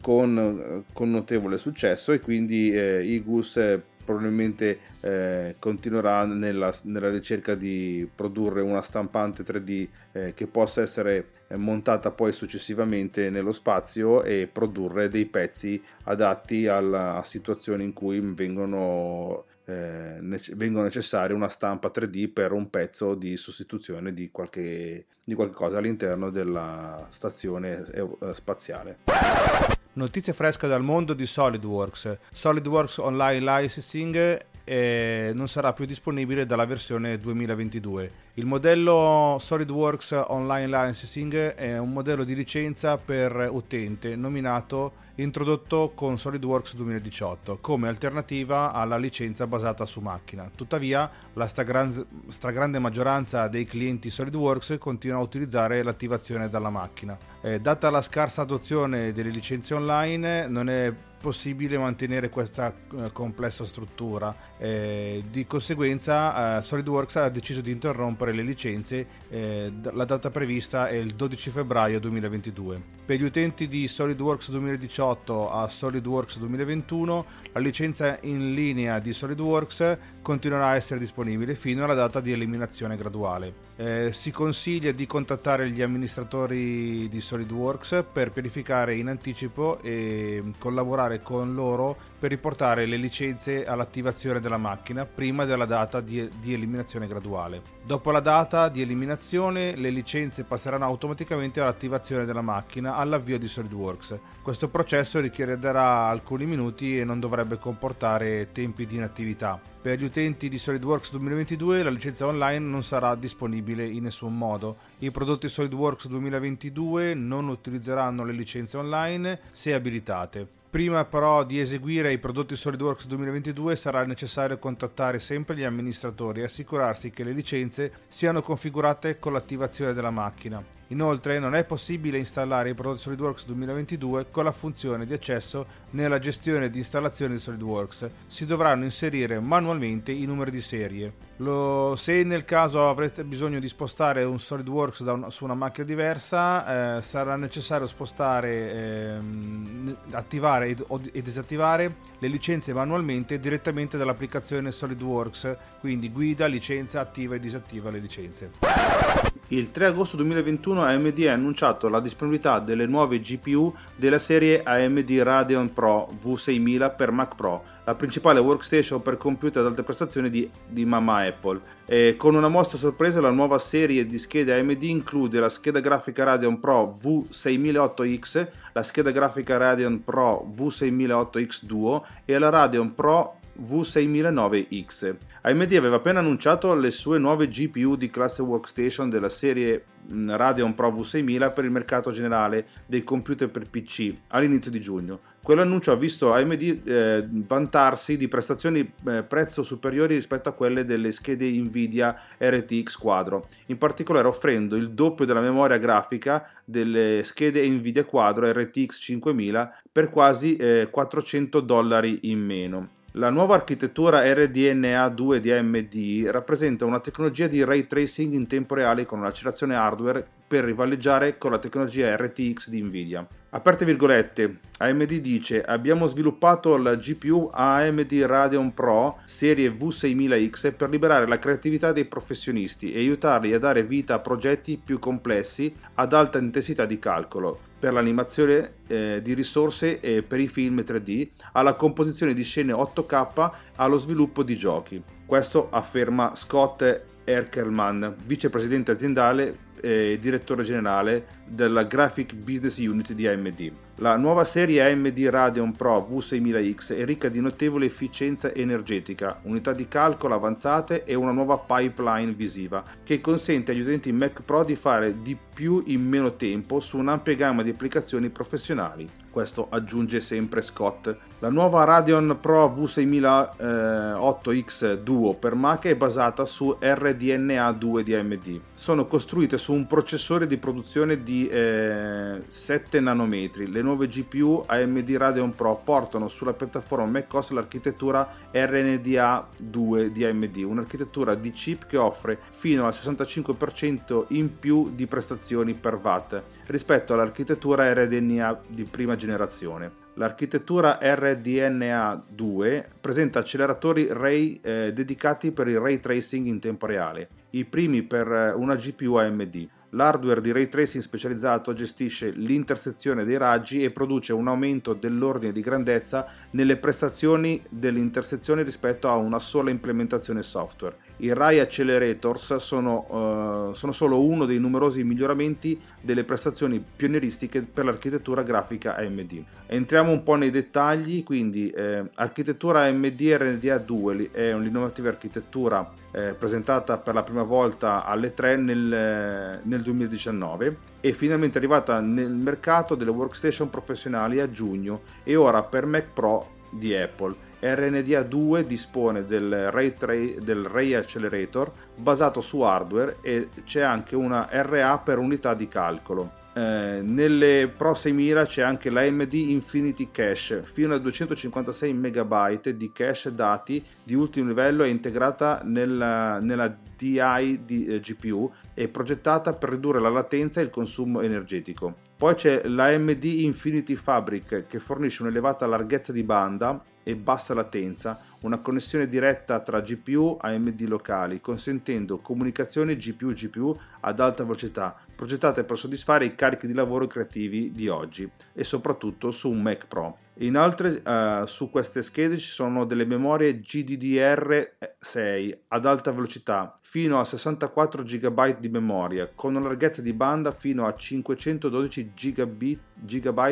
con, con, notevole successo e quindi eh, Igus eh, probabilmente eh, continuerà nella, nella, ricerca di produrre una stampante 3D eh, che possa essere eh, montata poi successivamente nello spazio e produrre dei pezzi adatti alla, a situazioni in cui vengono eh, nece- vengono necessarie una stampa 3D per un pezzo di sostituzione di qualche, di qualche cosa all'interno della stazione eh, spaziale. Notizie fresche dal mondo di SolidWorks. SolidWorks Online Licensing eh, non sarà più disponibile dalla versione 2022. Il modello SolidWorks Online Licensing è un modello di licenza per utente nominato introdotto con SolidWorks 2018 come alternativa alla licenza basata su macchina. Tuttavia, la stragrande maggioranza dei clienti SolidWorks continua a utilizzare l'attivazione dalla macchina. Eh, data la scarsa adozione delle licenze online, non è possibile mantenere questa eh, complessa struttura. Eh, di conseguenza, eh, SolidWorks ha deciso di interrompere le licenze. Eh, la data prevista è il 12 febbraio 2022. Per gli utenti di SolidWorks 2018 a SolidWorks 2021, la licenza in linea di SolidWorks continuerà a essere disponibile fino alla data di eliminazione graduale. Eh, si consiglia di contattare gli amministratori di SolidWorks per pianificare in anticipo e collaborare con loro per riportare le licenze all'attivazione della macchina prima della data di, di, eliminazione graduale. Dopo la data di eliminazione le licenze passeranno automaticamente all'attivazione della macchina all'avvio di SolidWorks. Questo processo richiederà alcuni minuti e non dovrebbe comportare tempi di inattività. Per gli utenti di SolidWorks 2022 la licenza online non sarà disponibile in nessun modo. I prodotti SolidWorks 2022 non utilizzeranno le licenze online se abilitate. Prima però di eseguire i prodotti SolidWorks 2022 sarà necessario contattare sempre gli amministratori e assicurarsi che le licenze siano configurate con l'attivazione della macchina. Inoltre non è possibile installare i prodotti SolidWorks 2022 con la funzione di accesso nella gestione di installazione di SolidWorks. Si dovranno inserire manualmente i numeri di serie. Lo, se nel caso avrete bisogno di spostare un SolidWorks una, su una macchina diversa, eh, sarà necessario spostare, ehm, attivare e disattivare le licenze manualmente direttamente dall'applicazione SolidWorks, quindi guida, licenza, attiva e disattiva le licenze. Il 3 agosto 2021 AMD ha annunciato la disponibilità delle nuove GPU della serie AMD Radeon Pro V6000 per Mac Pro, la principale workstation per computer ad alte prestazioni di, di mamma Apple. E con una mostra sorpresa la nuova serie di schede AMD include la scheda grafica Radeon Pro V6008X, la scheda grafica Radeon Pro V6008X Duo e la Radeon Pro V6009X. AMD aveva appena annunciato le sue nuove GPU di classe workstation della serie mm, Radeon Pro V6000 per il mercato generale dei computer per PC all'inizio di giugno. Quell'annuncio ha visto AMD eh, vantarsi di prestazioni eh, prezzo superiori rispetto a quelle delle schede Nvidia RTX Quadro, in particolare offrendo il doppio della memoria grafica delle schede Nvidia Quadro RTX 5000 per quasi eh, 400 dollari in meno. La nuova architettura RDNA2 di AMD rappresenta una tecnologia di ray tracing in tempo reale con un'accelerazione hardware per rivaleggiare con la tecnologia RTX di Nvidia. Aperte virgolette, AMD dice abbiamo sviluppato la GPU AMD Radeon Pro serie V6000X per liberare la creatività dei professionisti e aiutarli a dare vita a progetti più complessi ad alta intensità di calcolo, per l'animazione eh, di risorse e per i film 3D, alla composizione di scene 8K, allo sviluppo di giochi. Questo afferma Scott Erkelman, vicepresidente aziendale e direttore generale della Graphic Business Unit di AMD. La nuova serie AMD Radeon Pro V6000X è ricca di notevole efficienza energetica, unità di calcolo avanzate e una nuova pipeline visiva che consente agli utenti Mac Pro di fare di più in meno tempo su un'ampia gamma di applicazioni professionali. Questo aggiunge sempre Scott. La nuova Radeon Pro V6008X Duo per Mac è basata su RDNA 2 di AMD. Sono costruite su un processore di produzione di eh, 7 nanometri. Le nuove GPU AMD Radeon Pro portano sulla piattaforma macOS l'architettura RNDA 2 di AMD, un'architettura di chip che offre fino al 65% in più di prestazioni per watt rispetto all'architettura RDNA di prima generazione. L'architettura RDNA 2 presenta acceleratori Ray eh, dedicati per il ray tracing in tempo reale, i primi per eh, una GPU AMD. L'hardware di ray tracing specializzato gestisce l'intersezione dei raggi e produce un aumento dell'ordine di grandezza nelle prestazioni dell'intersezione rispetto a una sola implementazione software. I Ray Accelerators sono, uh, sono, solo uno dei numerosi miglioramenti delle prestazioni pionieristiche per l'architettura grafica AMD. Entriamo un po' nei dettagli, quindi eh, architettura AMD RNDA 2 è un'innovativa architettura eh, presentata per la prima volta alle 3 nel, nel 2019 e finalmente arrivata nel mercato delle workstation professionali a giugno e ora per Mac Pro di Apple RNDA 2 dispone del Ray, Tra- del Ray Accelerator basato su hardware e c'è anche una RA per unità di calcolo. Eh, nelle Pro 6000 c'è anche l'AMD Infinity Cache, fino a 256 MB di cache dati di ultimo livello è integrata nella, nella DI di eh, GPU e progettata per ridurre la latenza e il consumo energetico. Poi c'è l'AMD Infinity Fabric che fornisce un'elevata larghezza di banda e bassa latenza, una connessione diretta tra GPU AMD locali, consentendo comunicazioni GPU-GPU ad alta velocità, progettate per soddisfare i carichi di lavoro creativi di oggi e soprattutto su un Mac Pro. Inoltre uh, su queste schede ci sono delle memorie GDDR6 ad alta velocità fino a 64 GB di memoria con una larghezza di banda fino a 512 GB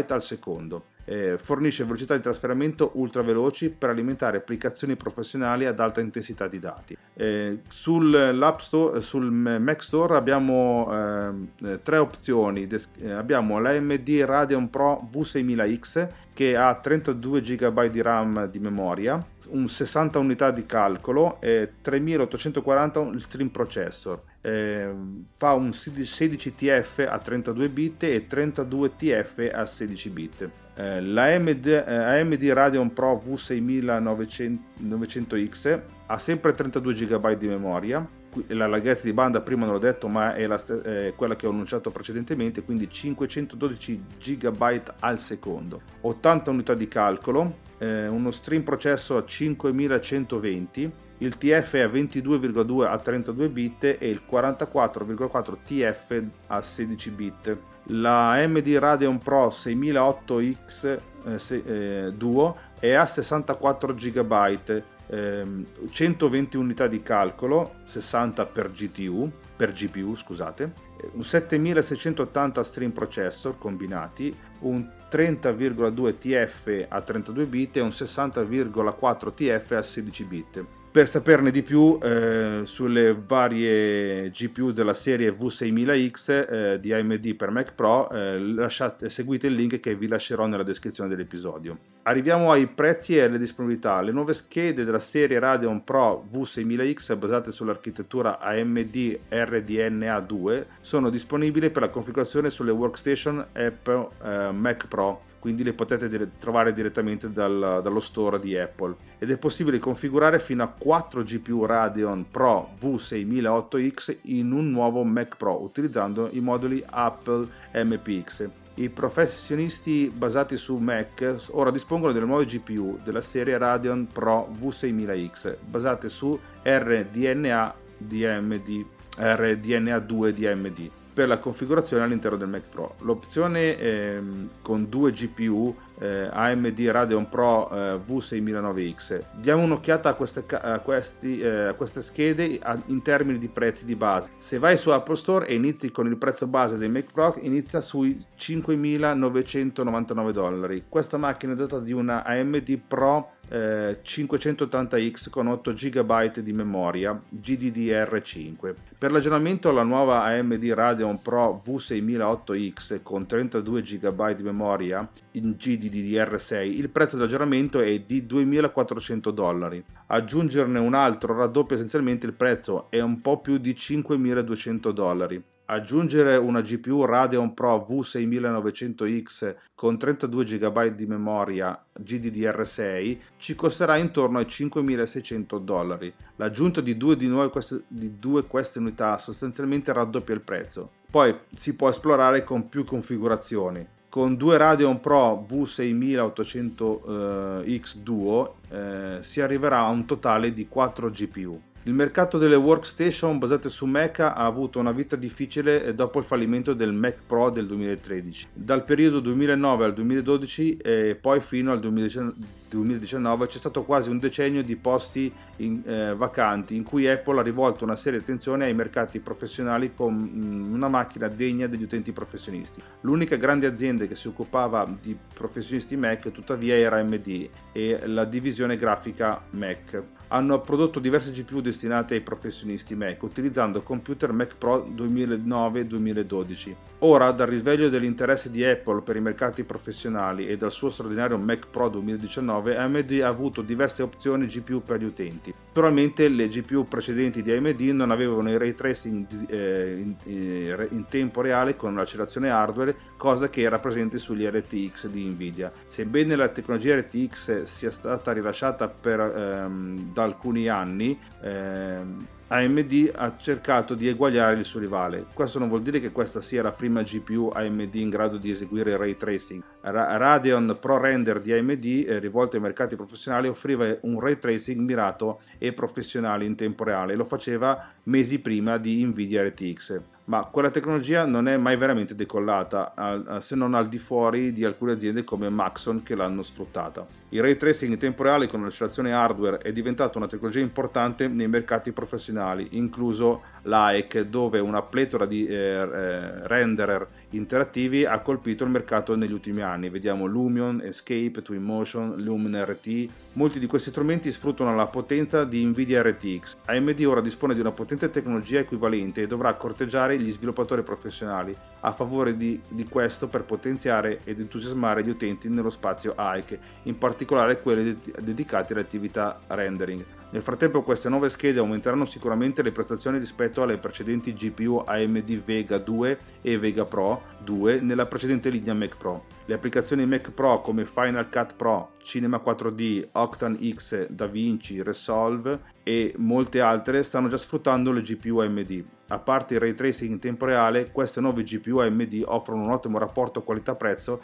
al secondo eh, fornisce velocità di trasferimento ultra veloci per alimentare applicazioni professionali ad alta intensità di dati. Eh, Store, sul Mac Store abbiamo eh, tre opzioni, eh, abbiamo l'AMD Radeon Pro V6000X che ha 32 GB di RAM di memoria, un 60 unità di calcolo e 3840 il stream processor. Eh, fa un 16 TF a 32 bit e 32 TF a 16 bit. Eh, la AMD, eh, AMD Radeon Pro V6900X ha sempre 32 GB di memoria, la larghezza di banda prima non l'ho detto ma è la, eh, quella che ho annunciato precedentemente, quindi 512 GB al secondo, 80 unità di calcolo, eh, uno stream processo a 5120, il TF a 22,2 a 32 bit e il 44,4 TF a 16 bit la AMD Radeon Pro 6008X eh, se, eh, Duo è a 64 GB, ehm, 120 unità di calcolo, 60 per GTU, per GPU, scusate, un 7680 stream processor combinati, un 30,2 TF a 32 bit e un 60,4 TF a 16 bit. Per saperne di più eh, sulle varie GPU della serie V6000X eh, di AMD per Mac Pro, eh, lasciate, seguite il link che vi lascerò nella descrizione dell'episodio. Arriviamo ai prezzi e alle disponibilità. Le nuove schede della serie Radeon Pro V6000X basate sull'architettura AMD RDNA 2 sono disponibili per la configurazione sulle workstation Apple eh, Mac Pro quindi le potete dire, trovare direttamente dal, dallo store di Apple ed è possibile configurare fino a 4 GPU Radeon Pro V6008X in un nuovo Mac Pro utilizzando i moduli Apple MPX. I professionisti basati su Mac ora dispongono delle nuove GPU della serie Radeon Pro V6000X basate su RDNA di AMD, RDNA 2 di AMD per la configurazione all'interno del Mac Pro. L'opzione ehm, con due GPU eh, AMD Radeon Pro eh, V6009X. Diamo un'occhiata a queste, a questi, eh, a queste schede a, in termini di prezzi di base. Se vai su Apple Store e inizi con il prezzo base dei Mac Pro, inizia sui 5.999 dollari. Questa macchina è dotata di una AMD Pro eh, 580X con 8 GB di memoria GDDR5. Per l'aggiornamento la nuova AMD Radeon Pro V6008X con 32 GB di memoria in GDDR6 il prezzo dell'aggiornamento è di 2400 dollari. Aggiungerne un altro raddoppia essenzialmente il prezzo è un po' più di 5200 dollari. Aggiungere una GPU Radeon Pro V6900X con 32 GB di memoria GDDR6 ci costerà intorno ai 5600 dollari. L'aggiunta di due, di, queste, di due queste unità sostanzialmente raddoppia il prezzo. Poi si può esplorare con più configurazioni. Con due Radeon Pro V6800X Duo eh, si arriverà a un totale di 4 GPU. Il mercato delle workstation basate su Mac ha avuto una vita difficile eh, dopo il fallimento del Mac Pro del 2013. Dal periodo 2009 al 2012 e poi fino al 2019 c'è stato quasi un decennio di posti in, eh, vacanti in cui Apple ha rivolto una seria attenzione ai mercati professionali con mm, una macchina degna degli utenti professionisti. L'unica grande azienda che si occupava di professionisti Mac tuttavia era AMD e la divisione grafica Mac hanno prodotto diverse GPU destinate ai professionisti Mac utilizzando computer Mac Pro 2009-2012. Ora, dal risveglio dell'interesse di Apple per i mercati professionali e dal suo straordinario Mac Pro 2019, AMD ha avuto diverse opzioni GPU per gli utenti. Naturalmente le GPU precedenti di AMD non avevano il ray tracing eh, in, in, in tempo reale con l'accelerazione hardware, cosa che era presente sugli RTX di Nvidia. Sebbene la tecnologia RTX sia stata rilasciata per ehm, da alcuni anni, eh, AMD ha cercato di eguagliare il suo rivale. Questo non vuol dire che questa sia la prima GPU AMD in grado di eseguire ray tracing. Ra- Radeon Pro Render di AMD, eh, rivolto ai mercati professionali, offriva un ray tracing mirato e professionale in tempo reale. Lo faceva mesi prima di Nvidia RTX ma quella tecnologia non è mai veramente decollata, se non al di fuori di alcune aziende come Maxon che l'hanno sfruttata. Il ray tracing in tempo reale con l'accelerazione hardware è diventato una tecnologia importante nei mercati professionali, incluso l'AEC, dove una pletora di eh, eh, renderer interattivi ha colpito il mercato negli ultimi anni. Vediamo Lumion, Escape, Twinmotion, Lumen RT. Molti di questi strumenti sfruttano la potenza di Nvidia RTX. AMD ora dispone di una potente tecnologia equivalente e dovrà corteggiare gli sviluppatori professionali a favore di, di questo per potenziare ed entusiasmare gli utenti nello spazio AEC, in particolare quelli dedicati alle attività rendering. Nel frattempo queste nuove schede aumenteranno sicuramente le prestazioni rispetto alle precedenti GPU AMD Vega 2 e Vega Pro 2 nella precedente linea Mac Pro. Le applicazioni Mac Pro come Final Cut Pro, Cinema 4D, Octane X, DaVinci, Resolve e molte altre stanno già sfruttando le GPU AMD. A parte il ray tracing in tempo reale, queste nuove GPU AMD offrono un ottimo rapporto qualità-prezzo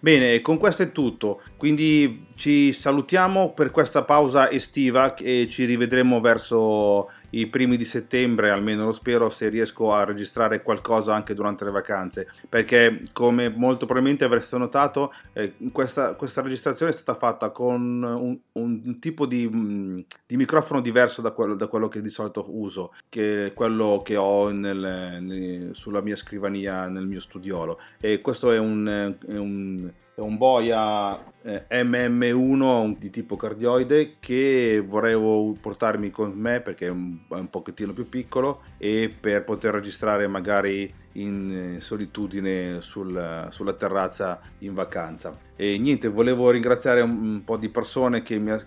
Bene, con questo è tutto, quindi ci salutiamo per questa pausa estiva e ci rivedremo verso i primi di settembre, almeno lo spero, se riesco a registrare qualcosa anche durante le vacanze, perché come molto probabilmente avreste notato, eh, questa, questa, registrazione è stata fatta con un, un tipo di, mm, di, microfono diverso da quello, da quello, che di solito uso, che è quello che ho nel, nel, sulla mia scrivania nel mio studiolo. E questo è un, è un è un boia MM1 di tipo cardioide che volevo portarmi con me perché è un, è un pochettino più piccolo e per poter registrare magari in eh, solitudine sul, sulla terrazza in vacanza. E niente, volevo ringraziare un, un po' di persone che mi ha,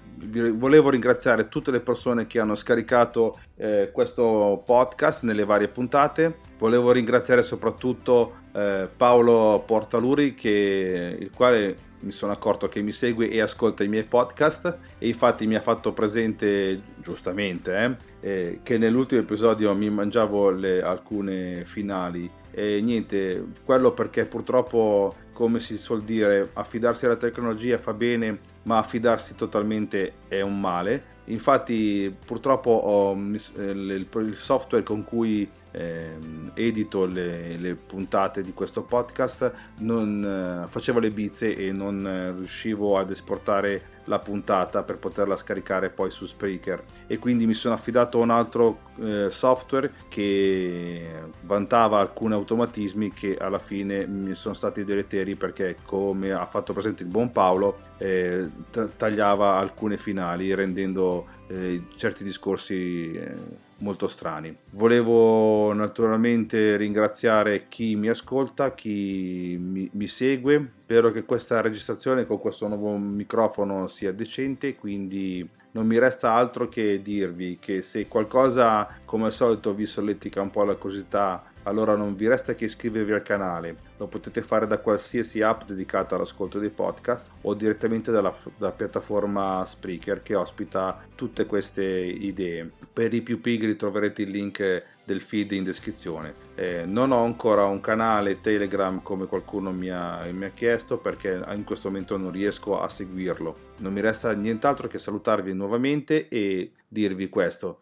volevo ringraziare tutte le persone che hanno scaricato eh, questo podcast nelle varie puntate. Volevo ringraziare soprattutto eh, Paolo Portaluri, che, il quale mi sono accorto che mi segue e ascolta i miei podcast e infatti mi ha fatto presente, giustamente, eh, eh, che nell'ultimo episodio mi mangiavo le, alcune finali. E niente, quello perché purtroppo come si suol dire, affidarsi alla tecnologia fa bene, ma affidarsi totalmente è un male. Infatti purtroppo ho il software con cui eh, edito le, le, puntate di questo podcast non eh, facevo le bizze e non eh, riuscivo ad esportare la puntata per poterla scaricare poi su Spreaker e quindi mi sono affidato a un altro eh, software che vantava alcuni automatismi che alla fine mi sono stati deleteri perché come ha fatto presente il buon Paolo eh, t- tagliava alcune finali rendendo eh, certi discorsi eh, molto strani. Volevo naturalmente ringraziare chi mi ascolta, chi mi, mi, segue. Spero che questa registrazione con questo nuovo microfono sia decente, quindi non mi resta altro che dirvi che se qualcosa come al solito vi solletica un po' la curiosità allora non vi resta che iscrivervi al canale. Lo potete fare da qualsiasi app dedicata all'ascolto dei podcast o direttamente dalla, dalla, piattaforma Spreaker che ospita tutte queste idee. Per i più pigri troverete il link del feed in descrizione. Eh, non ho ancora un canale Telegram come qualcuno mi ha, mi ha chiesto perché in questo momento non riesco a seguirlo. Non mi resta nient'altro che salutarvi nuovamente e dirvi questo.